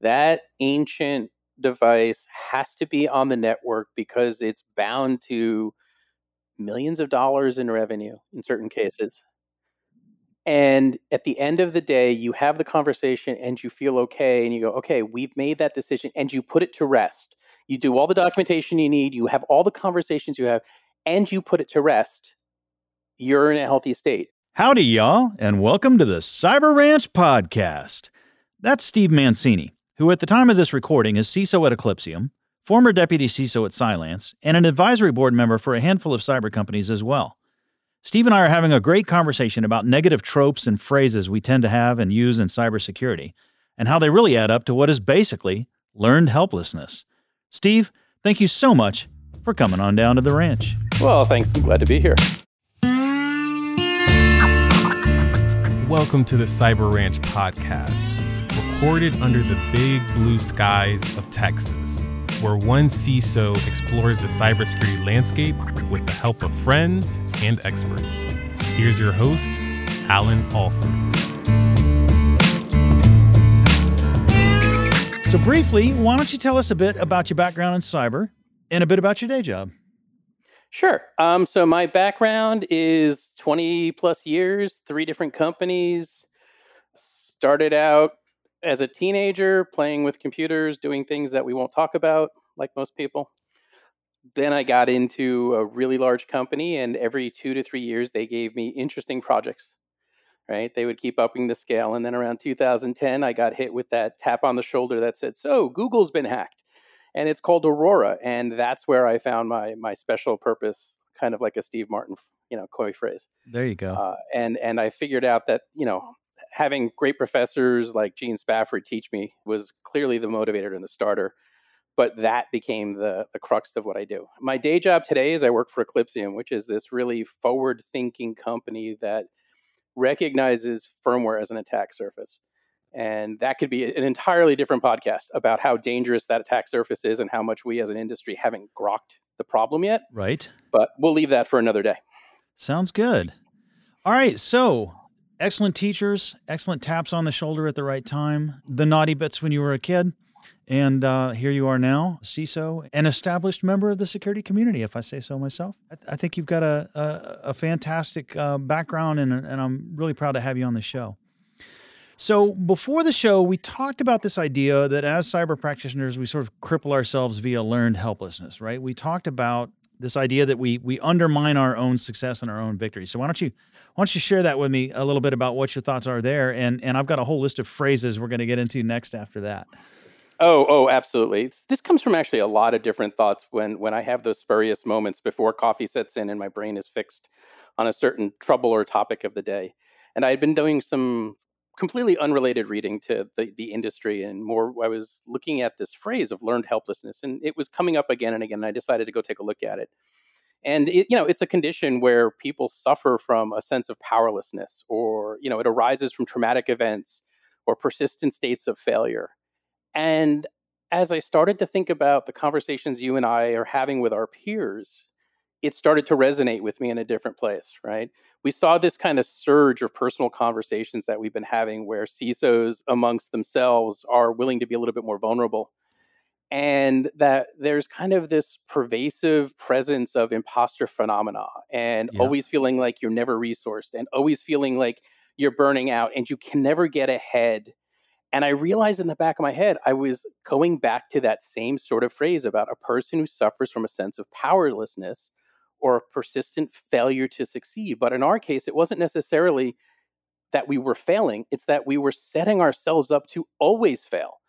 that ancient device has to be on the network because it's bound to millions of dollars in revenue in certain cases. And at the end of the day, you have the conversation and you feel okay. And you go, okay, we've made that decision. And you put it to rest. You do all the documentation you need, you have all the conversations you have, and you put it to rest. You're in a healthy state. Howdy, y'all, and welcome to the Cyber Ranch Podcast. That's Steve Mancini, who at the time of this recording is CISO at Eclypsium, former deputy CISO at Cylance, and an advisory board member for a handful of cyber companies as well. Steve and I are having a great conversation about negative tropes and phrases we tend to have and use in cybersecurity, and how they really add up to what is basically learned helplessness. Steve, thank you so much for coming on down to the ranch. Well, thanks. I'm glad to be here. Welcome to the Cyber Ranch podcast, recorded under the big blue skies of Texas where one CISO explores the cybersecurity landscape with the help of friends and experts. Here's your host, Allan Alford. So, briefly, why don't you tell us a bit about your background in cyber and a bit about your day job? Sure. Um, so, my background is 20 plus years, three different companies. Started out as a teenager, playing with computers, doing things that we won't talk about, like most people. Then I got into a really large company, and every two to three years, they gave me interesting projects. Right? They would keep upping the scale. And then around 2010, I got hit with that tap on the shoulder that said, So, Google's been hacked. And it's called Aurora. And that's where I found my, my special purpose, kind of like a Steve Martin you know coy phrase there you go uh, and and i figured out that you know having great professors like Gene Spafford teach me was clearly the motivator and the starter. But that became the, the crux of what I do. My day job today is I work for Eclypsium, which is this really forward thinking company that recognizes firmware as an attack surface. And that could be an entirely different podcast about how dangerous that attack surface is and how much we as an industry haven't grokked the problem yet. Right. But we'll leave that for another day. Sounds good. All right. So excellent teachers, excellent taps on the shoulder at the right time, the naughty bits when you were a kid. And uh, here you are now, CISO, an established member of the security community, if I say so myself. I, th- I think you've got a, a, a fantastic uh, background, and, and I'm really proud to have you on the show. So, before the show, we talked about this idea that as cyber practitioners, we sort of cripple ourselves via learned helplessness, right? We talked about this idea that we we undermine our own success and our own victory. So why don't you why don't you share that with me a little bit about what your thoughts are there? And and I've got a whole list of phrases we're going to get into next after that. Oh, oh, absolutely. It's, this comes from actually a lot of different thoughts when when I have those spurious moments before coffee sets in and my brain is fixed on a certain trouble or topic of the day. And I had been doing some completely unrelated reading to the, the industry and more i was looking at this phrase of learned helplessness and it was coming up again and again and i decided to go take a look at it. And it, you know it's a condition where people suffer from a sense of powerlessness or you know it arises from traumatic events or persistent states of failure. And as i started to think about the conversations you and i are having with our peers it started to resonate with me in a different place, right? We saw this kind of surge of personal conversations that we've been having where CISOs amongst themselves are willing to be a little bit more vulnerable. And that there's kind of this pervasive presence of imposter phenomena and yeah. always feeling like you're never resourced and always feeling like you're burning out and you can never get ahead. And I realized in the back of my head, I was going back to that same sort of phrase about a person who suffers from a sense of powerlessness or a persistent failure to succeed. But in our case, it wasn't necessarily that we were failing, it's that we were setting ourselves up to always fail.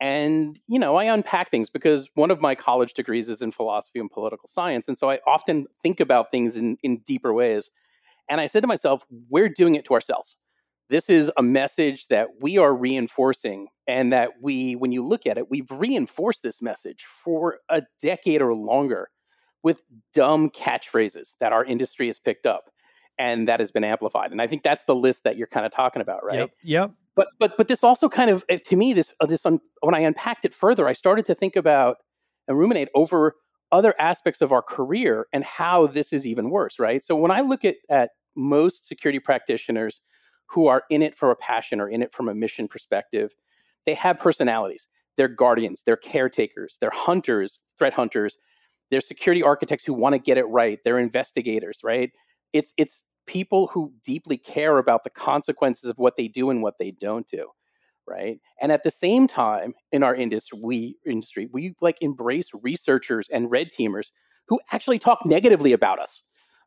And, you know, I unpack things because one of my college degrees is in philosophy and political science. And so I often think about things in, in deeper ways. And I said to myself, we're doing it to ourselves. This is a message that we are reinforcing, and that we, when you look at it, we've reinforced this message for a decade or longer with dumb catchphrases that our industry has picked up and that has been amplified. And I think that's the list that you're kind of talking about, right? Yep. yep. But but but this also kind of eh, to me this uh, this un, when I unpacked it further, I started to think about and ruminate over other aspects of our career and how this is even worse, right? So when I look at at most security practitioners who are in it for a passion or in it from a mission perspective, they have personalities. they're guardians, they're caretakers, they're hunters, threat hunters, they're security architects who want to get it right, they're investigators, right? It's it's people who deeply care about the consequences of what they do and what they don't do right and at the same time in our industry we industry we like embrace researchers and red teamers who actually talk negatively about us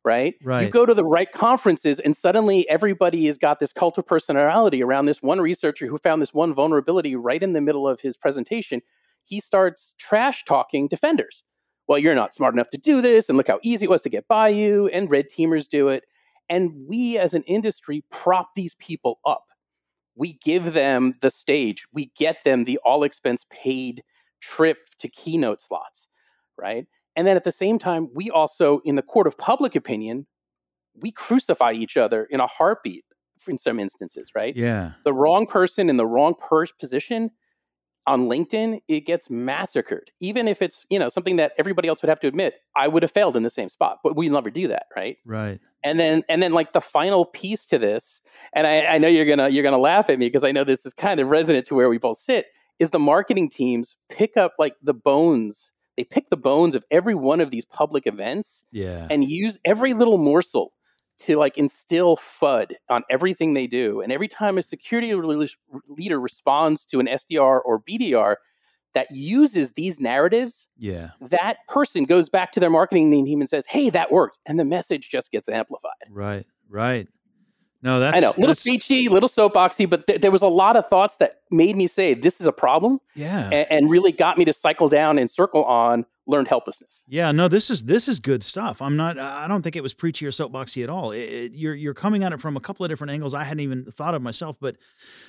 right? Right. You go to the right conferences, and suddenly everybody has got this cult of personality around this one researcher who found this one vulnerability right in the middle of his presentation. He starts trash talking defenders. Well, you're not smart enough to do this, and look how easy it was to get by you, and red teamers do it. And we as an industry prop these people up. We give them the stage, we get them the all expense paid trip to keynote slots, right? And then at the same time, we also, in the court of public opinion, we crucify each other in a heartbeat in some instances, right? Yeah. The wrong person in the wrong per- position on LinkedIn, it gets massacred. Even if it's, you know, something that everybody else would have to admit, I would have failed in the same spot, but we never do that, right? Right. And then and then like the final piece to this, and I, I know you're gonna you're gonna laugh at me because I know this is kind of resonant to where we both sit, is the marketing teams pick up like the bones they pick the bones of every one of these public events Yeah. and use every little morsel to like instill FUD on everything they do. And every time a security leader responds to an SDR or BDR that uses these narratives, yeah. that person goes back to their marketing team and says, "Hey, that worked," and the message just gets amplified. Right. Right. No, that's I know, little that's- speechy, little soapboxy, but th- there was a lot of thoughts that made me say this is a problem, Yeah. and, and really got me to cycle down and circle on learned helplessness. Yeah, no, this is this is good stuff. I'm not. I don't think it was preachy or soapboxy at all. It, it, you're you're coming at it from a couple of different angles I hadn't even thought of myself, but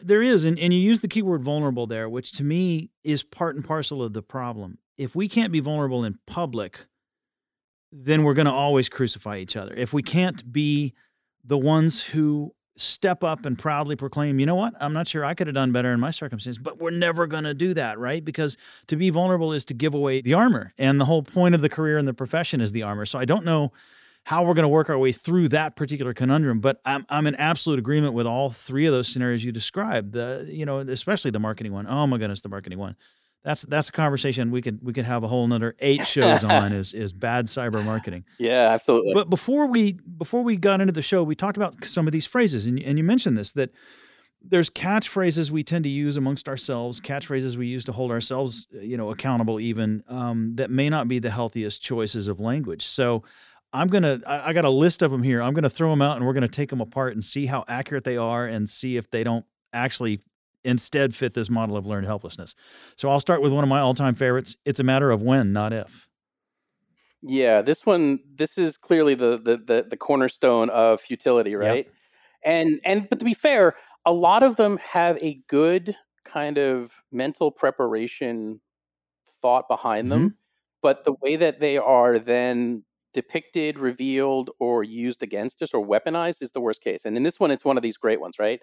there is, and, and you use the keyword vulnerable there, which to me is part and parcel of the problem. If we can't be vulnerable in public, then we're going to always crucify each other. If we can't be the ones who step up and proudly proclaim, you know what, I'm not sure I could have done better in my circumstance, but we're never going to do that, right? Because to be vulnerable is to give away the armor. And the whole point of the career and the profession is the armor. So I don't know how we're going to work our way through that particular conundrum, but I'm, I'm in absolute agreement with all three of those scenarios you described. The, you know, especially the marketing one. Oh my goodness, the marketing one. That's that's a conversation we could we could have a whole another eight shows on is is bad cyber marketing. Yeah, absolutely. But before we before we got into the show, we talked about some of these phrases, and and you mentioned this that there's catchphrases we tend to use amongst ourselves, catchphrases we use to hold ourselves, you know, accountable, even um, that may not be the healthiest choices of language. So. I'm gonna. I I got a list of them here. I'm gonna throw them out, and we're gonna take them apart and see how accurate they are, and see if they don't actually instead fit this model of learned helplessness. So I'll start with one of my all-time favorites. It's a matter of when, not if. Yeah, this one this is clearly the the the, the cornerstone of futility, right? And and but to be fair, a lot of them have a good kind of mental preparation thought behind them, mm-hmm. but the way that they are then depicted, revealed, or used against us or weaponized is the worst case. And in this one, it's one of these great ones, right?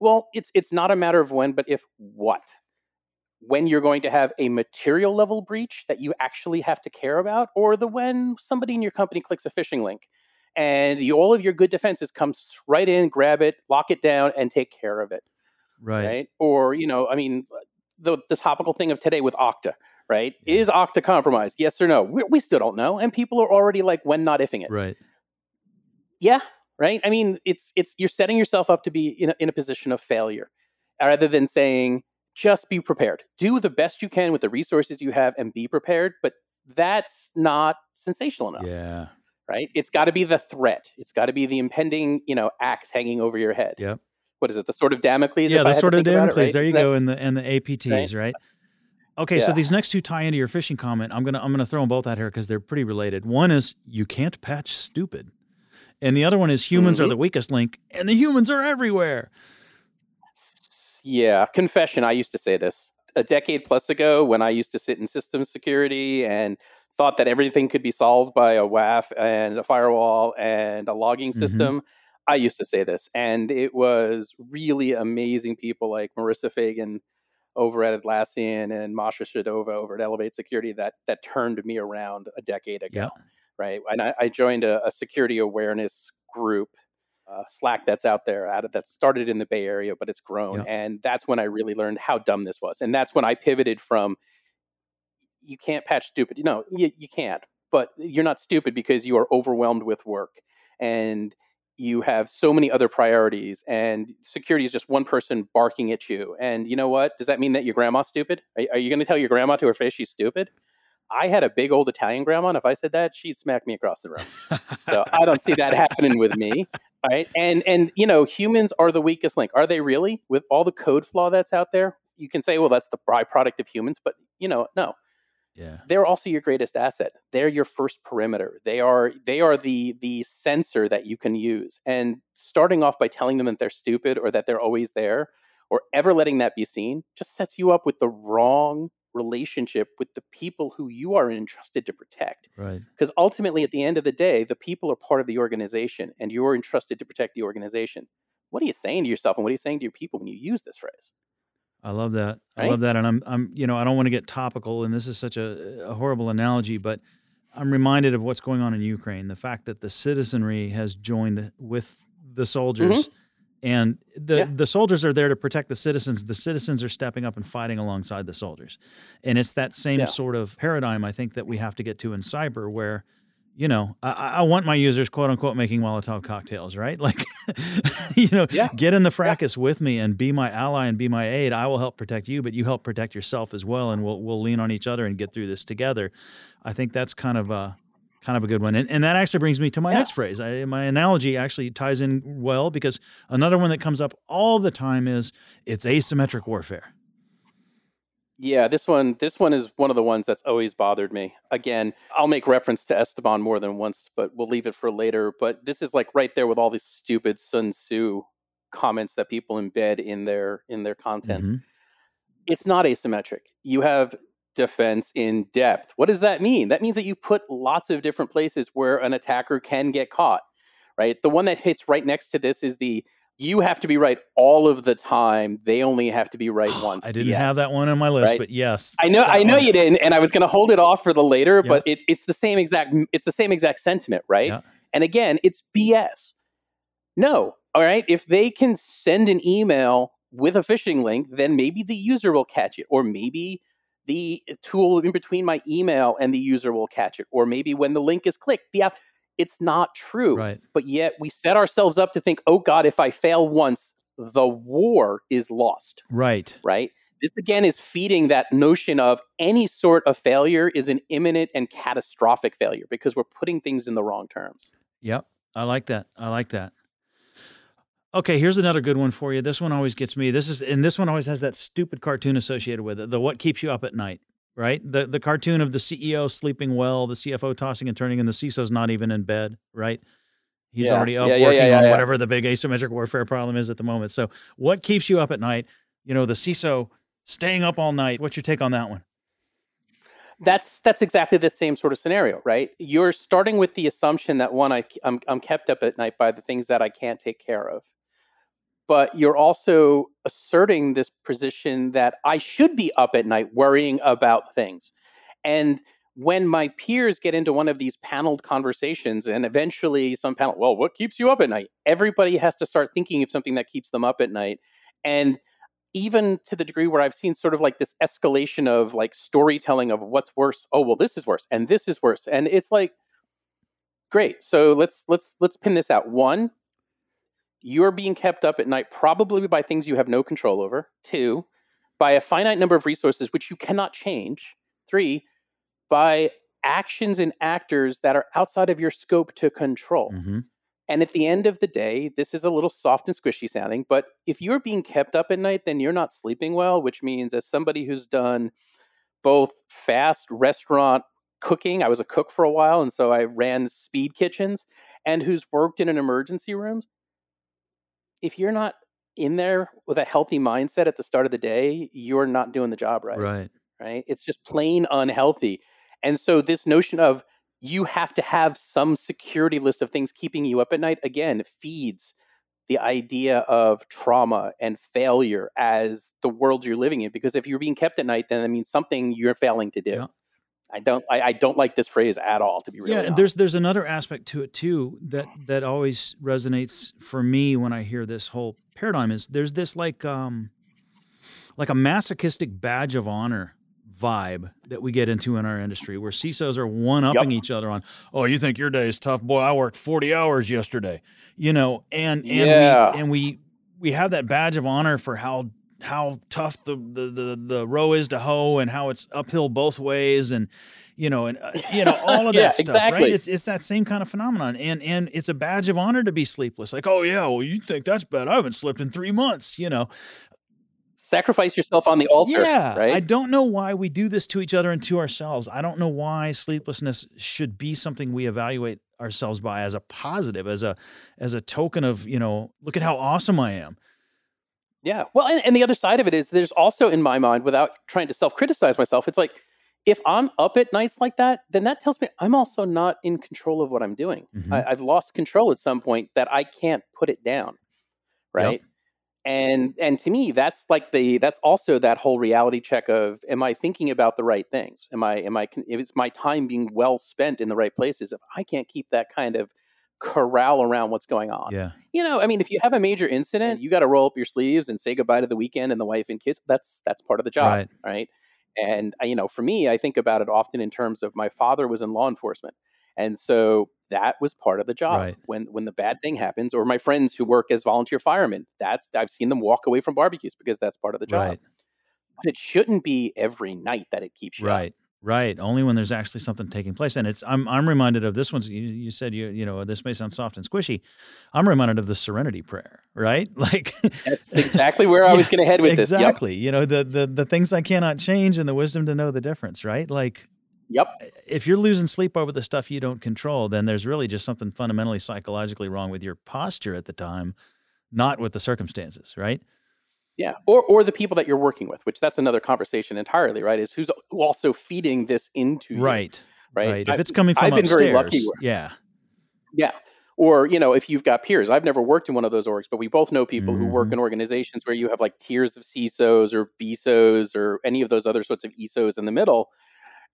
Well, it's it's not a matter of when, but if what. When you're going to have a material level breach that you actually have to care about, or the when somebody in your company clicks a phishing link and you, all of your good defenses come right in, grab it, lock it down, and take care of it Right. right? Or you know, I mean, the the topical thing of today with Okta, right? Is Okta compromised? Yes or no? We, we still don't know, and people are already like, when not ifing it. Right. Yeah, right. I mean, it's it's you're setting yourself up to be in a, in a position of failure, rather than saying just be prepared, do the best you can with the resources you have, and be prepared. But that's not sensational enough, Yeah. right? It's got to be the threat. It's got to be the impending, you know, axe hanging over your head. Yep. What is it? The sword of Damocles. yeah, the sort of about it, Damocles. right? There you that- go, and the and the APTs, right? Okay, so these next two tie into your phishing comment. I'm gonna I'm gonna throw them both out here because they're pretty related. One is you can't patch stupid, and the other one is humans are Mhm. the weakest link, and the humans are everywhere. Yeah, confession. I used to say this a decade plus ago when I used to sit in systems security and thought that everything could be solved by a WAF and a firewall and a logging Mhm. system. I used to say this, and it was really amazing people like Marissa Fagan over at Atlassian and Masha Sedova over at Elevate Security that that turned me around a decade ago. Right? And I, I joined a, a security awareness group uh, Slack that's out there out of, that started in the Bay Area, but it's grown. Yeah. And that's when I really learned how dumb this was. And that's when I pivoted from you can't patch stupid. Know, you, you can't, but you're not stupid because you are overwhelmed with work and you have so many other priorities and security is just one person barking at you. And you know what? Does that mean that your grandma's stupid? Are, are you going to tell your grandma to her face she's stupid? I had a big old Italian grandma, and if I said that, she'd smack me across the room. so I don't see that happening with me. Right. And and you know, humans are the weakest link. Are they really? With all the code flaw that's out there, you can say, well, that's the byproduct of humans, but you know, no. Yeah. They're also your greatest asset. They're your first perimeter. They are they are the the sensor that you can use. And starting off by telling them that they're stupid or that they're always there or ever letting that be seen just sets you up with the wrong relationship with the people who you are entrusted to protect. Right. Because ultimately, at the end of the day, the people are part of the organization and you're entrusted to protect the organization. What are you saying to yourself and what are you saying to your people when you use this phrase? I love that. I love that. And I'm, I'm, you know, I don't want to get topical, and this is such a, a horrible analogy, but I'm reminded of what's going on in Ukraine. The fact that the citizenry has joined with the mm-hmm. soldiers, and the. Yeah. the soldiers are there to protect the citizens. The citizens are stepping up and fighting alongside the soldiers, and it's that same Yeah. sort of paradigm I think that we have to get to in cyber, where. You know, I, I want my users, quote unquote, making Molotov cocktails, right? Like, you know, Yeah. get in the fracas with me and be my ally and be my aid. I will help protect you, but you help protect yourself as well, and we'll we'll lean on each other and get through this together. I think that's kind of a kind of a good one, and, and that actually brings me to my Yeah. next phrase. I, my analogy actually ties in well because another one that comes up all the time is it's asymmetric warfare. Yeah, this one this one is one of the ones that's always bothered me. Again, I'll make reference to Esteban more than once, but we'll leave it for later. But this is like right there with all these stupid Sun Tzu comments that people embed in their in their content. Mhm. It's not asymmetric. You have defense in depth. What does that mean? That means that you put lots of different places where an attacker can get caught. Right? The one that hits right next to this is the you have to be right all of the time. They only have to be right once. I didn't BS. have that one on my list, Right? but yes, I know, I know one. you didn't, and I was going to hold it off for the later, Yeah. but it, it's the same exact, it's the same exact sentiment, right? Yeah. And again, it's BS. No, all right. If they can send an email with a phishing link, then maybe the user will catch it, or maybe the eh, tool in between my email and the user will catch it, or maybe when the link is clicked, the app. It's not true, Right. but yet we set ourselves up to think, oh God, if I fail once, the war is lost Right. right? This again is feeding that notion of any sort of failure is an imminent and catastrophic failure because we're putting things in the wrong terms. Yep. I like that. I like that. Okay, here's another good one for you. This one always gets me. This is and this one always has that stupid cartoon associated with it. The what keeps you up at night, right? The the cartoon of the CEO sleeping well, the CFO tossing and turning, and the CISO's not even in bed, right? He's Yeah. already up Yeah, yeah, working on whatever the big asymmetric warfare problem is at the moment. So, what keeps you up at night? You know, the CISO staying up all night. What's your take on that one? That's that's exactly the same sort of scenario, right? You're starting with the assumption that one, I, I'm I'm kept up at night by the things that I can't take care of, but you're also asserting this position that I should be up at night worrying about things, and when my peers get into one of these paneled conversations and eventually some panel well what keeps you up at night? Everybody has to start thinking of something that keeps them up at night. And even to the degree where i've seen sort of like this escalation of like storytelling of what's worse oh well this is worse and this is worse. And it's like great so let's let's let's pin this out. One you're being kept up at night probably by things you have no control over two by a finite number of resources which you cannot change three by actions and actors that are outside of your scope to control. Mm-hmm. And at the end of the day, this is a little soft and squishy sounding, but if you're being kept up at night, then you're not sleeping well, which means as somebody who's done both fast restaurant cooking, I was a cook for a while, and so I ran speed kitchens, and who's worked in an emergency rooms, if you're not in there with a healthy mindset at the start of the day, you're not doing the job right Right. right? It's just plain unhealthy. And so this notion of you have to have some security list of things keeping you up at night again feeds the idea of trauma and failure as the world you're living in because if you're being kept at night then that means something you're failing to do. Yeah. I don't I, I, don't like this phrase at all to be really yeah honest. there's there's another aspect to it too that that always resonates for me when I hear this whole paradigm is there's this like um like a masochistic badge of honor vibe that we get into in our industry where CISOs are one upping yep. each other on, oh, you think your day is tough? Boy, I worked 40 hours yesterday. You know, and and yeah. we and we we have that badge of honor for how how tough the, the the the row is to hoe and how it's uphill both ways and you know and uh, you know all of that yeah, stuff exactly. right it's it's that same kind of phenomenon. And and it's a badge of honor to be sleepless. Like oh yeah well you think that's bad. I haven't slept in 3 months you know? Sacrifice yourself on the altar yeah right? i don't know why we do this to each other and to ourselves. I don't know why sleeplessness should be something we evaluate ourselves by as a positive as a as a token of you know look at how awesome i am yeah. Well, and, and the other side of it is there's also in my mind, without trying to self criticize myself, it's like if I'm up at nights like that, then that tells me I'm also not in control of what I'm doing. Mm-hmm. I, have lost control at some point that I can't put it down. Right. Yep. And and to me, that's like the that's also that whole reality check of am I thinking about the right things? Am I am I is my time being well spent in the right places? If I can't keep that kind of corral around what's going on. Yeah. You know, I mean, if you have a major incident, you got to roll up your sleeves and say goodbye to the weekend and the wife and kids. That's that's part of the job, right? right? And uh, you know, for me, I think about it often in terms of my father was in law enforcement, and so that was part of the job. Right. When when the bad thing happens, or my friends who work as volunteer firemen, that's I've seen them walk away from barbecues because that's part of the job. Right. But it shouldn't be every night that it keeps you right. Up. Right. Only when there's actually something taking place. And it's I'm I'm reminded of this one's you, you said you you know, this may sound soft and squishy. I'm reminded of the serenity prayer, right? Like That's exactly where I was gonna head with exactly. this. Exactly. Yep. You know, the the the things I cannot change and the wisdom to know the difference, right? Like Yep. If you're losing sleep over the stuff you don't control, then there's really just something fundamentally psychologically wrong with your posture at the time, not with the circumstances, right? Yeah, or or the people that you're working with, which that's another conversation entirely, right? Is who's also feeding this into you, right, right? right. If it's coming from I've been upstairs, very lucky. Where, yeah, yeah. Or you know, if you've got peers, I've never worked in one of those orgs, but we both know people mm-hmm. who work mm-hmm. in organizations where you have like tiers of CISOs or BISOs or any of those other sorts of ESOs in the middle,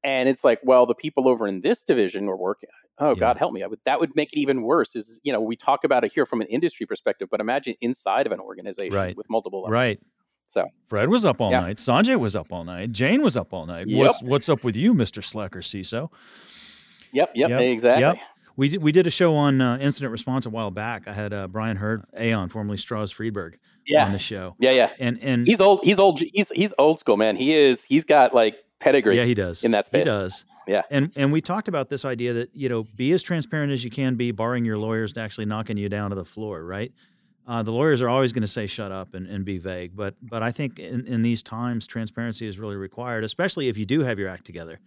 and it's like, well, the people over in this division are working. Oh yeah. God, help me! I would, that would make it even worse. Is you know, we talk about it here from an industry perspective, but imagine inside of an organization right. with multiple levels. Right. So Fred was up all yeah. night. Sanjay was up all night. Jane was up all night. Yep. What's what's up with you, Mister Slacker CISO? Yep, yep, yep, exactly. Yep. We did, we did a show on uh, incident response a while back. I had uh, Brian Hurd, Aon, formerly Stroz Friedberg, yeah. on the show. Yeah, yeah. And and he's old. He's old. He's he's old school, man. He is. He's got like pedigree. Yeah, he does in that space. He does. Yeah. And and we talked about this idea that you know be as transparent as you can be, barring your lawyers actually knocking you down to the floor, right? Uh, the lawyers are always going to say shut up and, and be vague, but but I think in, in these times transparency is really required, especially if you do have your act together.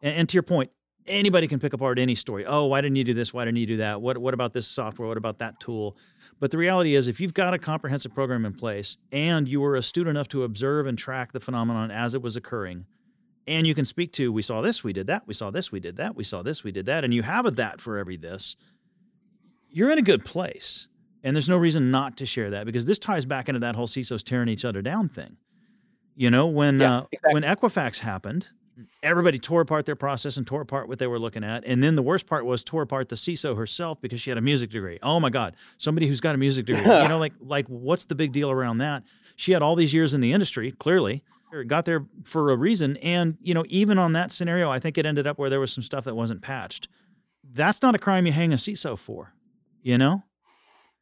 And, and, to your point, anybody can pick apart any story. Oh, why didn't you do this? Why didn't you do that? What what about this software? What about that tool? But the reality is, if you've got a comprehensive program in place and you were astute enough to observe and track the phenomenon as it was occurring, and you can speak to, we saw this, we did that, we saw this, we did that, we saw this, we did that, and you have a that for every this, you're in a good place. And there's no reason not to share that because this ties back into that whole CISOs tearing each other down thing. You know, when yeah, uh, exactly. when Equifax happened, everybody tore apart their process and tore apart what they were looking at. And then the worst part was tore apart the CISO herself because she had a music degree. Oh my God, somebody who's got a music degree. you know, like like what's the big deal around that? She had all these years in the industry, clearly. Got there for a reason. And, you know, even on that scenario, I think it ended up where there was some stuff that wasn't patched. That's not a crime you hang a CISO for, you know?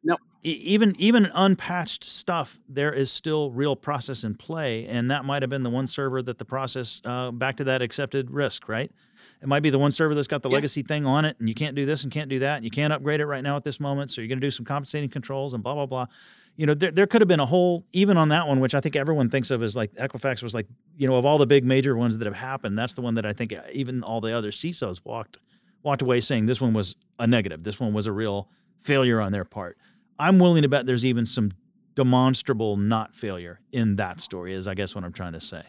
No. Even even unpatched stuff, there is still real process in play, and that might have been the one server that the process uh, back to that accepted risk, right? It might be the one server that's got the yeah. legacy thing on it, and you can't do this and can't do that, and you can't upgrade it right now at this moment. So you're going to do some compensating controls and blah blah blah. You know, there, there could have been a whole even on that one, which I think everyone thinks of as like Equifax was like, you know, of all the big major ones that have happened, that's the one that I think uh, even all the other CISOs walked walked away saying this one was a negative. This one was a real failure on their part. I'm willing to bet there's even some demonstrable not failure in that story, is I guess what I'm trying to say.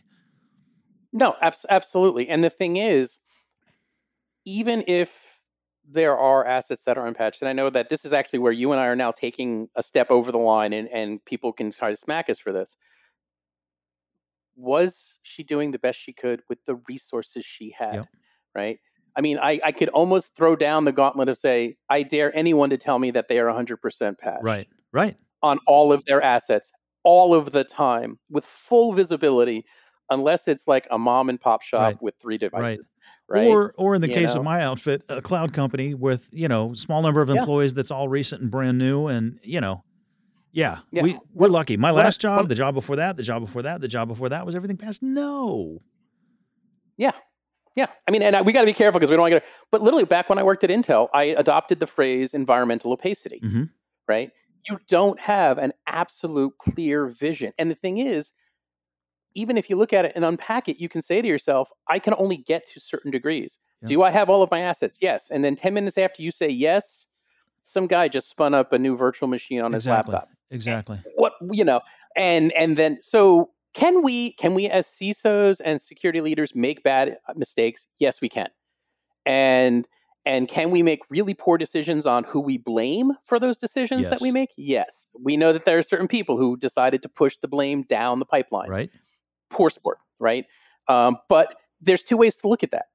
No, abs- absolutely. And the thing is, even if there are assets that are unpatched, and I know that this is actually where you and I are now taking a step over the line, and, and people can try to smack us for this. Was she doing the best she could with the resources she had? Yep. right? I mean, I, I could almost throw down the gauntlet of say, I dare anyone to tell me that they are 100% patched. Right, right. On all of their assets, all of the time, with full visibility, unless it's like a mom and pop shop Right. with three devices. Right. Right. Or, or in the You case know? of my outfit, a cloud company with you know small number of Yeah. employees that's all recent and brand new, and you know, yeah, Yeah. we we're lucky. My what last job, what- the job before that, the job before that, the job before that was everything passed. No, Yeah. Yeah. I mean, and I, we got to be careful because we don't want to get, but literally back when I worked at Intel, I adopted the phrase environmental opacity, Mhm. right? You don't have an absolute clear vision. And the thing is, even if you look at it and unpack it, you can say to yourself, I can only get to certain degrees. Yeah. Do I have all of my assets? Yes. And then 10 minutes after you say yes, some guy just spun up a new virtual machine on his laptop exactly. what you know and and then so can we can we as CISOs and security leaders make bad uh, mistakes yes we can and and can we make really poor decisions on who we blame for those decisions that we make yes we know that there are certain people who decided to push the blame down the pipeline Right, poor sport, right? Um, but there's two ways to look at that.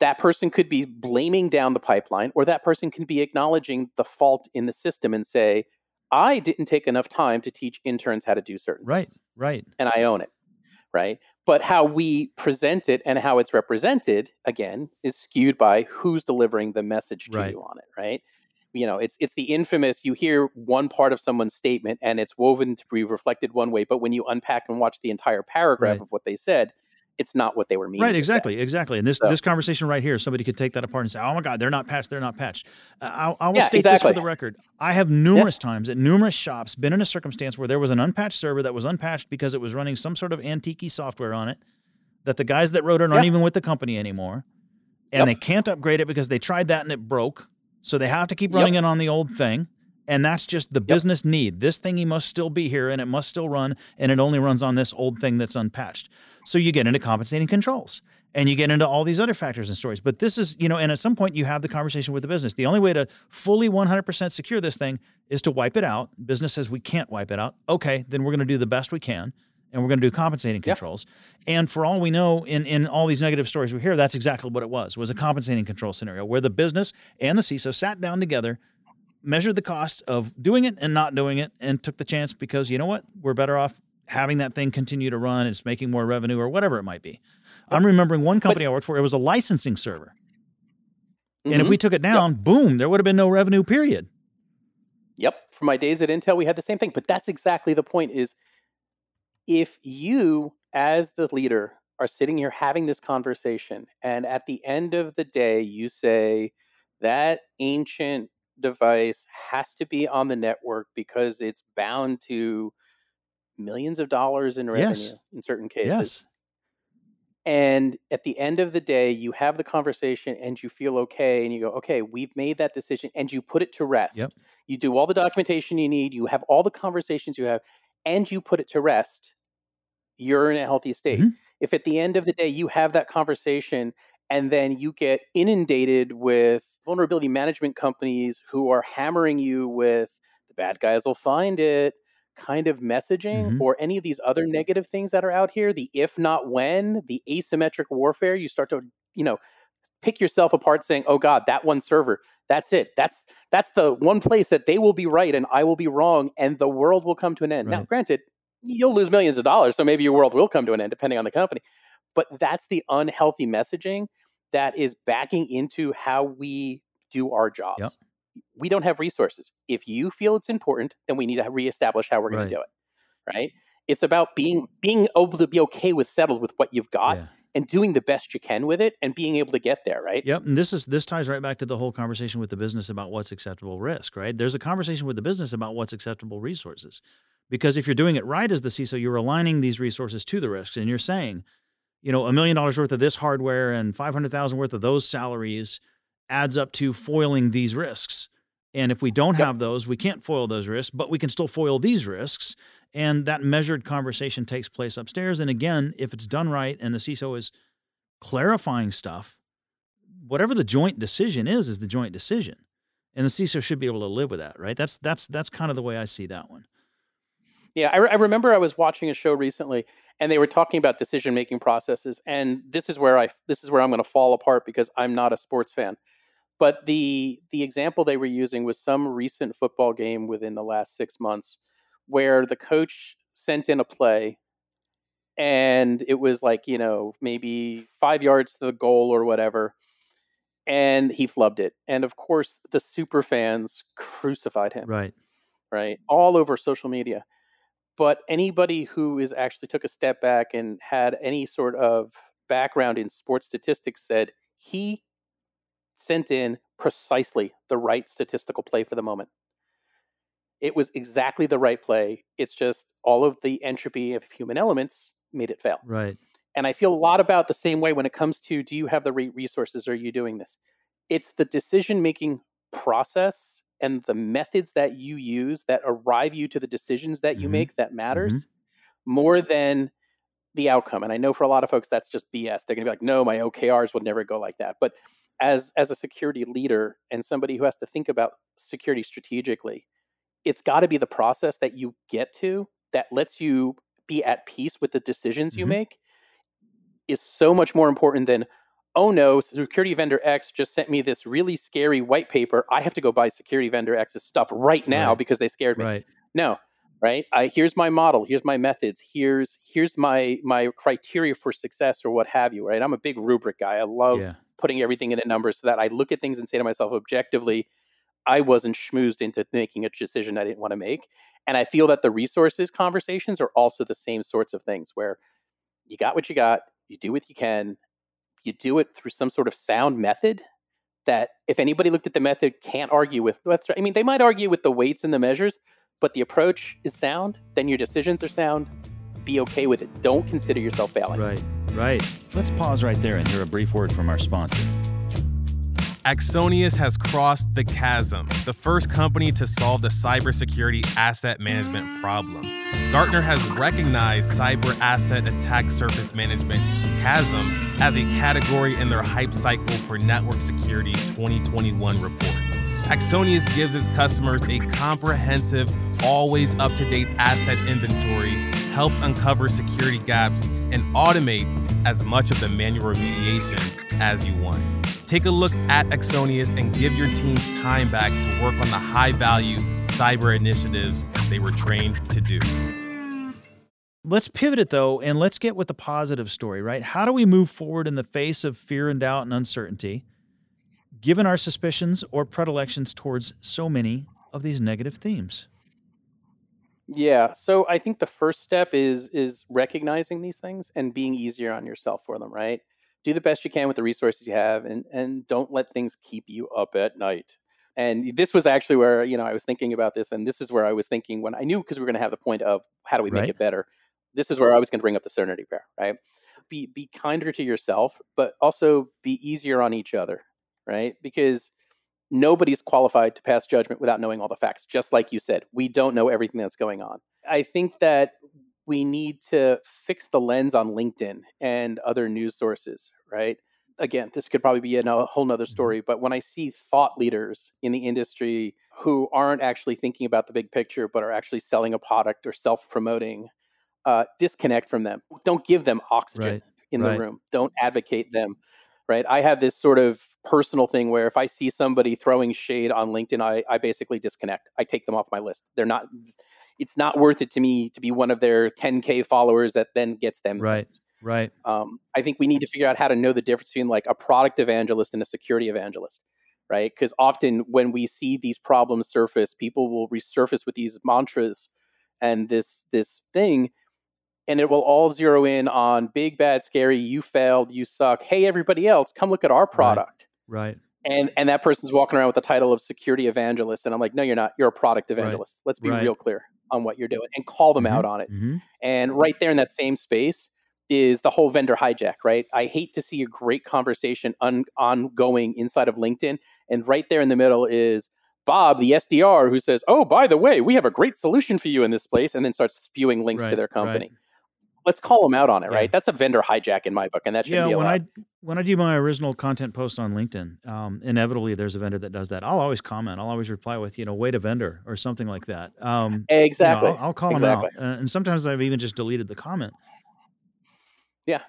That person could be blaming down the pipeline, or that person can be acknowledging the fault in the system and say, I didn't take enough time to teach interns how to do certain right, things, right. and I own it, right? But how we present it and how it's represented, again, is skewed by who's delivering the message to Right. you on it, right? You know, it's it's the infamous. You hear one part of someone's statement and it's woven to be reflected one way, but when you unpack and watch the entire paragraph Right. of what they said, it's not what they were meaning. Right, exactly, exactly. And this So- this conversation right here, somebody could take that apart and say, "Oh my God, they're not patched. They're not patched." Uh, I, I will Yeah, state this for the record. I have numerous times at numerous shops been in a circumstance where there was an unpatched server that was unpatched because it was running some sort of antique software on it that the guys that wrote it aren't Yeah. even with the company anymore, and Yep. they can't upgrade it because they tried that and it broke. So they have to keep Yep. running it on the old thing. And that's just the business need. This thingy must still be here and it must still run, and it only runs on this old thing that's unpatched. So you get into compensating controls and you get into all these other factors and stories. But this is, you know, and at some point you have the conversation with the business. The only way to fully 100% secure this thing is to wipe it out. Business says we can't wipe it out. Okay, then we're going to do the best we can and we're going to do compensating Yeah. controls. And for all we know, in, in all these negative stories we hear, that's exactly what it was, was a compensating control scenario where the business and the CISO sat down together, measured the cost of doing it and not doing it, and took the chance because, you know what, we're better off having that thing continue to run. It's making more revenue or whatever it might be. I'm remembering one company I worked for, it was a licensing server. And if Mhm. we took it down, boom, there would have been no revenue, period. Yep. For my days at Intel, we had the same thing. But that's exactly the point is if you, as the leader, are sitting here having this conversation, and at the end of the day, you say that ancient device has to be on the network because it's bound to millions of dollars in Yes. revenue in certain cases. Yes. And at the end of the day, you have the conversation and you feel okay, and you go, okay, we've made that decision, and you put it to rest. Yep. You do all the documentation you need, you have all the conversations you have, and you put it to rest. You're in a healthy state. Mhm. If at the end of the day you have that conversation and then you get inundated with vulnerability management companies who are hammering you with the bad guys will find it kind of messaging Mhm. or any of these other negative things that are out here, the if not when, the asymmetric warfare, you start to, you know, pick yourself apart saying, "Oh god, that one server, that's it. That's that's the one place that they will be right and I will be wrong and the world will come to an end." Now, granted, you'll lose millions of dollars, so maybe your world will come to an end depending on the company. But that's the unhealthy messaging that is backing into how we do our jobs. Yep. We don't have resources. If you feel it's important, then we need to reestablish how we're going Right. to do it. Right? It's about being being able to be okay with settled with what you've got Yeah. and doing the best you can with it and being able to get there, right? Yep, and this is this ties right back to the whole conversation with the business about what's acceptable risk, right? There's a conversation with the business about what's acceptable resources. Because if you're doing it right as the CISO, you're aligning these resources to the risks and you're saying, you know, a million dollars worth of this hardware and 500,000 worth of those salaries adds up to foiling these risks. And if we don't have those, we can't foil those risks, but we can still foil these risks. And that measured conversation takes place upstairs. And again, if it's done right and the CISO is clarifying stuff, whatever the joint decision is, is the joint decision. And the CISO should be able to live with that, right? That's that's that's kind of the way I see that one. Yeah, I, re- I remember I was watching a show recently, and they were talking about decision making processes, and this is where I this is where I'm going to fall apart because I'm not a sports fan. But the the example they were using was some recent football game within the last six months where the coach sent in a play and it was like you know maybe five yards to the goal or whatever and he flubbed it and of course the super fans crucified him Right. right all over social media but anybody who is actually took a step back and had any sort of background in sports statistics said he sent in precisely the right statistical play for the moment it was exactly the right play it's just all of the entropy of human elements made it fail Right. and I feel a lot about the same way when it comes to do you have the right resources? Are you doing this? It's the decision making process and the methods that you use that arrive you to the decisions that you Mhm. make that matters more than the outcome. And I know for a lot of folks that's just BS. They're going to be like, no, my OKRs would never go like that. But as as a security leader and somebody who has to think about security strategically, it's got to be the process that you get to that lets you be at peace with the decisions you Mhm. make is so much more important than oh no security vendor x just sent me this really scary white paper. I have to go buy security vendor x's stuff right now Right. because they scared me. Right. no right? I, here's my model. Here's my methods. Here's here's my my criteria for success or what have you right? I'm a big rubric guy. I love Yeah. putting everything in into numbers so that i look at things and say to myself objectively i wasn't schmoozed into making a decision i didn't want to make. And i feel that the resources conversations are also the same sorts of things where you got what you got you do what you can you do it through some sort of sound method that if anybody looked at the method can't argue with i mean they might argue with the weights and the measures but the approach is sound then your decisions are sound be okay with it don't consider yourself failing Right. Right. Let's pause right there and hear a brief word from our sponsor. Axonius has crossed the chasm, the first company to solve the cybersecurity asset management problem. Gartner has recognized cyber asset attack surface management CAASM as a category in their hype cycle for network security 2021 report. Axonius gives its customers a comprehensive, always up to date asset inventory, helps uncover security gaps, and automates as much of the manual remediation as you want. Take a look at Axonius and give your teams time back to work on the high value cyber initiatives they were trained to do. Let's pivot it though, and let's get with the positive story, right? How do we move forward in the face of fear and doubt and uncertainty, given our suspicions or predilections towards so many of these negative themes? Yeah. So I think the first step is is recognizing these things and being easier on yourself for them, right? Do the best you can with the resources you have and and don't let things keep you up at night. And this was actually where, you know, I was thinking about this and this is where I was thinking when I knew because we were going to have the point of how do we make Right. it better. This is where I was going to bring up the Serenity Prayer, right? Be be kinder to yourself, but also be easier on each other, right? Because nobody's qualified to pass judgment without knowing all the facts. Just like you said, we don't know everything that's going on. I think that we need to fix the lens on LinkedIn and other news sources, right? Again, this could probably be a whole nother story, but when I see thought leaders in the industry who aren't actually thinking about the big picture, but are actually selling a product or self promoting, uh, disconnect from them. Don't give them oxygen Right. in Right. the room. Don't advocate them right? I have this sort of personal thing where if I see somebody throwing shade on LinkedIn, I, I basically disconnect. I take them off my list. They're not, it's not worth it to me to be one of their 10K followers that then gets them. Right. Right. Um, I think we need to figure out how to know the difference between like a product evangelist and a security evangelist, right? Because often when we see these problems surface, people will resurface with these mantras and this this thing, and it will all zero in on big, bad, scary. You failed. You suck. Hey, everybody else, come look at our product. Right. And and that person's walking around with the title of security evangelist, and I'm like, no, you're not. You're a product evangelist. Let's be Right. real clear on what you're doing and call them Mhm. out on it. hmm And right there in that same space is the whole vendor hijack, right? I hate to see a great conversation ongoing inside of LinkedIn. And right there in the middle is Bob, the SDR, who says, Oh, by the way, we have a great solution for you in this place, and then starts spewing links to their company. Let's call them out on it, Yeah. right? That's a vendor hijack in my book, and that yeah, shouldn't be when. I when I do my original content post on LinkedIn, um, inevitably there's a vendor that does that. I'll always comment. I'll always reply with, you know, wait a vendor or something like that. Um, you know, exactly. I'll, I'll call exactly. them out, uh, and sometimes I've even just deleted the comment. Yeah.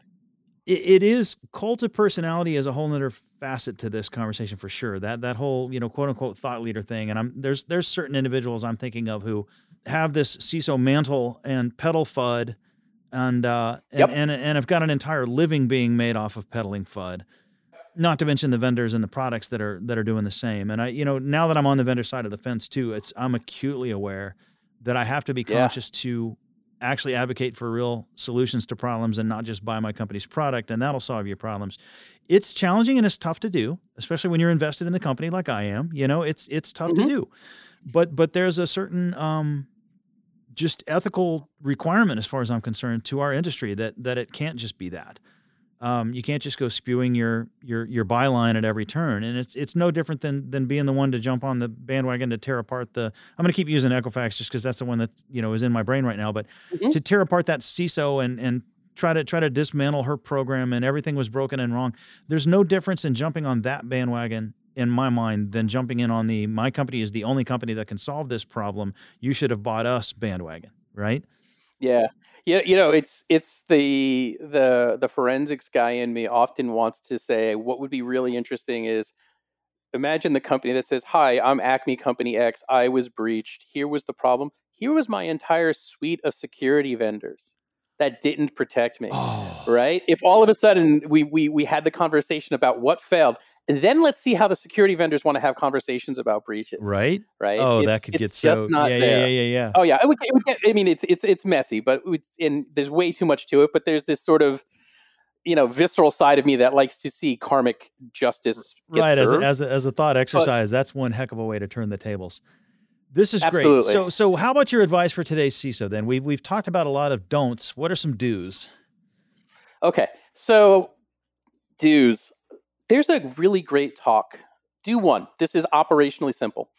It, it is cult of personality is a whole other facet to this conversation for sure. That that whole you know quote unquote thought leader thing, and I'm there's there's certain individuals I'm thinking of who have this CISO mantle and peddle FUD, and uh, and, Yep. and and have got an entire living being made off of peddling FUD. Not to mention the vendors and the products that are that are doing the same. And I, you know, now that I'm on the vendor side of the fence too, it's I'm acutely aware that I have to be Yeah. conscious to actually advocate for real solutions to problems and not just buy my company's product and that'll solve your problems. It's challenging and it's tough to do, especially when you're invested in the company like I am. You know, it's it's tough to Mhm. do. But but there's a certain um just ethical requirement as far as I'm concerned to our industry that that it can't just be that. Um, you can't just go spewing your your your byline at every turn, and it's it's no different than than being the one to jump on the bandwagon to tear apart the. I'm going to keep using Equifax just because that's the one that you know is in my brain right now. But Mhm. to tear apart that CISO and and try to try to dismantle her program and everything was broken and wrong. There's no difference in jumping on that bandwagon in my mind than jumping in on the my company is the only company that can solve this problem. You should have bought us bandwagon, right? Yeah. Yeah, you know, it's it's the the the forensics guy in me often wants to say what would be really interesting is imagine the company that says, "Hi, I'm Acme Company X. I was breached. Here was the problem. Here was my entire suite of security vendors that didn't protect me." Oh, Right? If all of a sudden we we we had the conversation about what failed, and then let's see how the security vendors want to have conversations about breaches. right. Right? Oh, It's- that could get so not yeah, there. yeah, yeah, yeah, yeah. Oh yeah, it would, it would get. I mean, it's it's it's messy, but it's, and there's way too much to it. But there's this sort of, you know, visceral side of me that likes to see karmic justice get right as a, as a, as a thought exercise that's one heck of a way to turn the tables this is great so so how about your advice for today's ciso then we've, we've talked about a lot of don'ts what are some do's Okay, so do's. There's a really great talk. Do one. This is operationally simple.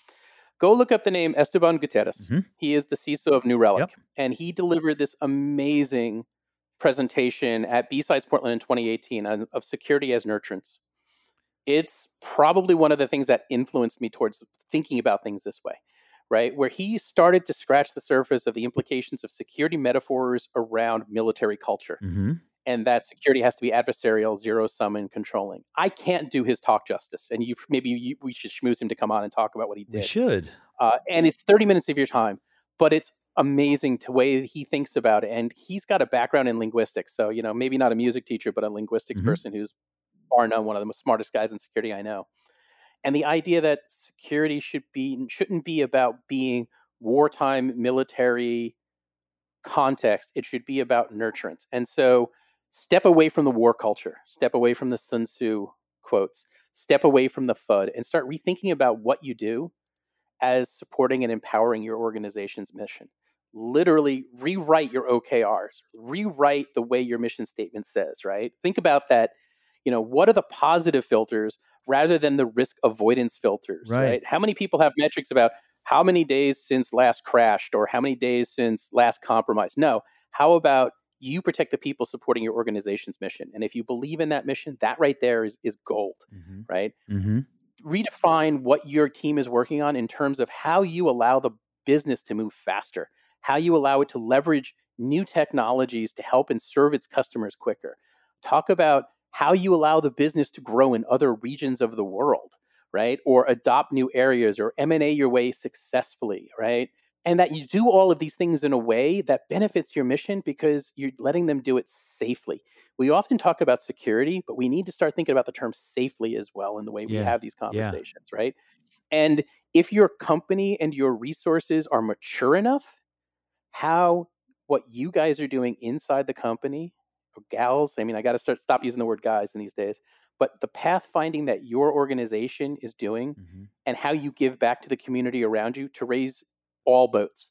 Go look up the name Esteban Gutierrez. Mhm. He is the CISO of New Relic, Yep. and he delivered this amazing presentation at B-Sides Portland in 2018 of of security as nurturance. It's probably one of the things that influenced me towards thinking about things this way, right? Where he started to scratch the surface of the implications of security metaphors around military culture mm-hmm. And that security has to be adversarial, zero sum, and controlling. I can't do his talk justice, and you maybe you, we should schmooze him to come on and talk about what he we did. should Uh, and it's thirty minutes of your time, but it's amazing to way he thinks about it. And he's got a background in linguistics, so you know maybe not a music teacher, but a linguistics Mhm. person who's bar none one of the most smartest guys in security I know. And the idea that security should be shouldn't be about being wartime military context. It should be about nurturance. And so step away from the war culture, step away from the Sun Tzu quotes, step away from the FUD, and start rethinking about what you do as supporting and empowering your organization's mission. Literally rewrite your OKRs, rewrite the way your mission statement says, right? Think about that. You know, what are the positive filters rather than the risk avoidance filters, Right. right? How many people have metrics about how many days since last crashed or how many days since last compromised? No. How about you protect the people supporting your organization's mission? And if you believe in that mission, that right there is, is gold, mm-hmm. right? Mm-hmm. redefine what your team is working on in terms of how you allow the business to move faster, how you allow it to leverage new technologies to help and serve its customers quicker. Talk about how you allow the business to grow in other regions of the world, right? Or adopt new areas or M&A your way successfully, right? And that you do all of these things in a way that benefits your mission because you're letting them do it safely. We often talk about security, but we need to start thinking about the term safely as well in the way we have these conversations, right? And if your company and your resources are mature enough, how what you guys are doing inside the company, or gals, I mean, I got to start stop using the word guys in these days, but the pathfinding that your organization is doing Mm-hmm. and how you give back to the community around you to raise all boats,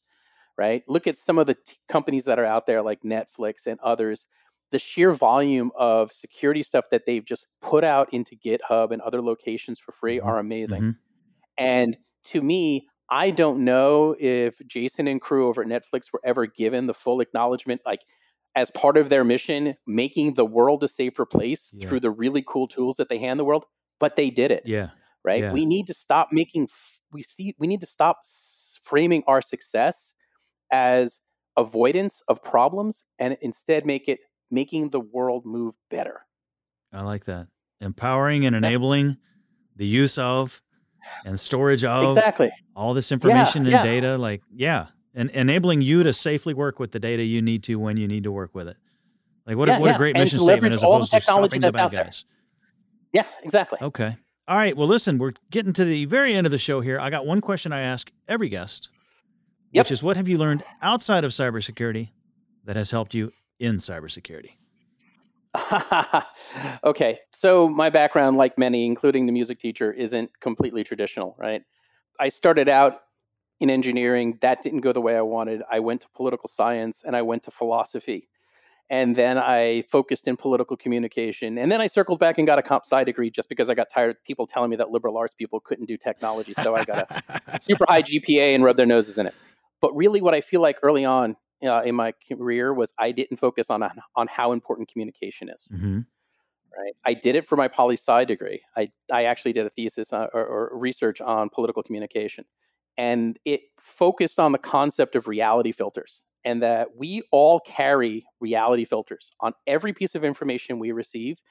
right? Look at some of the t- companies that are out there like Netflix and others. The sheer volume of security stuff that they've just put out into GitHub and other locations for free Mhm. are amazing. Mhm. And to me, I don't know if Jason and crew over at Netflix were ever given the full acknowledgement. Like, as part of their mission, making the world a safer place Yeah. through the really cool tools that they hand the world, but they did it Yeah. right? Yeah. We need to stop making we see we need to stop framing our success as avoidance of problems and instead make it making the world move better. I like that. Empowering and enabling the use of and storage of exactly. all this information and yeah. data. Like, yeah. And enabling you to safely work with the data you need to when you need to work with it. Like, what, a, Yeah, what a great And mission to statement as all the opposed to technology stopping the bad out there. guys. Yeah, exactly. Okay. All right. Well, listen, we're getting to the very end of the show here. I got one question I ask every guest, Yep. which is what have you learned outside of cybersecurity that has helped you in cybersecurity? okay, so my background, like many, including the music teacher, isn't completely traditional, right? I started out in engineering. That didn't go the way I wanted. I went to political science and I went to philosophy. And then I focused in political communication. And then I circled back and got a comp sci degree just because I got tired of people telling me that liberal arts people couldn't do technology. So I got a super high GPA and rubbed their noses in it. But really, what I feel like early on uh, in my career was I didn't focus on on how important communication is. Mm-hmm. Right, I did it for my poli sci degree. I I actually did a thesis uh, or, or research on political communication, and it focused on the concept of reality filters, and that we all carry reality filters on every piece of information we receive,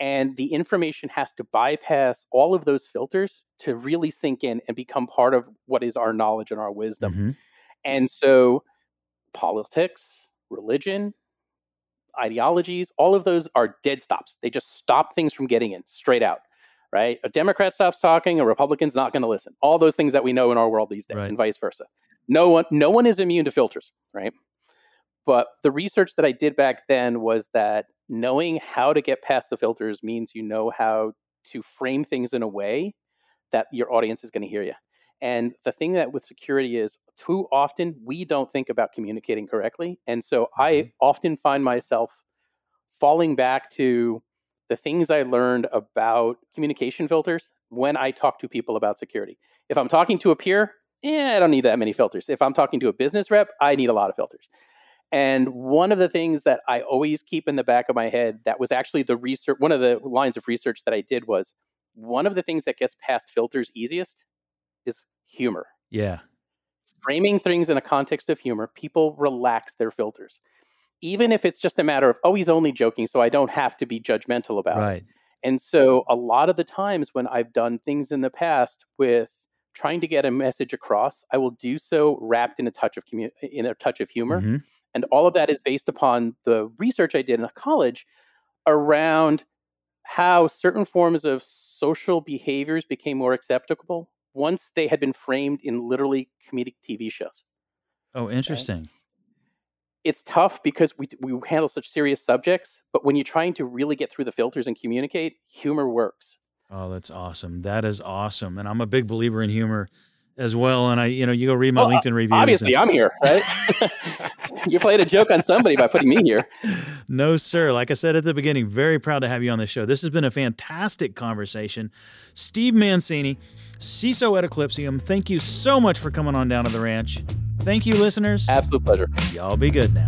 and the information has to bypass all of those filters to really sink in and become part of what is our knowledge and our wisdom. Mm-hmm. And so, politics, religion, ideologies, all of those are dead stops. They just stop things from getting in straight out, right? A Democrat stops talking, a Republican's not going to listen. All those things that we know in our world these days, Right. and vice versa. No one, no one is immune to filters, right? But the research that I did back then was that knowing how to get past the filters means you know how to frame things in a way that your audience is going to hear you. And the thing that with security is too often we don't think about communicating correctly. And so I mm-hmm. often find myself falling back to the things I learned about communication filters when I talk to people about security. If I'm talking to a peer, yeah, I don't need that many filters. If I'm talking to a business rep, I need a lot of filters. And one of the things that I always keep in the back of my head that was actually the research, one of the lines of research that I did was one of the things that gets past filters easiest is humor. Yeah. Framing things in a context of humor, people relax their filters. Even if it's just a matter of, oh, he's only joking, so I don't have to be judgmental about it. Right. And so a lot of the times when I've done things in the past with trying to get a message across, I will do so wrapped in a touch of commu- in a touch of humor. Mhm. And all of that is based upon the research I did in college around how certain forms of social behaviors became more acceptable once they had been framed in literally comedic TV shows. Oh, interesting. It's tough because we, we handle such serious subjects, but when you're trying to really get through the filters and communicate, humor works. Oh, that's awesome. That is awesome. And I'm a big believer in humor as well. And I, you know, you go read my Well, LinkedIn reviews. Obviously, and- I'm here, right? you played a joke on somebody by putting me here. no, sir. Like I said at the beginning, very proud to have you on the show. This has been a fantastic conversation. Steve Mancini, CISO at Eclypsium, thank you so much for coming on down to the ranch. Thank you, listeners. Absolute pleasure. Y'all be good now.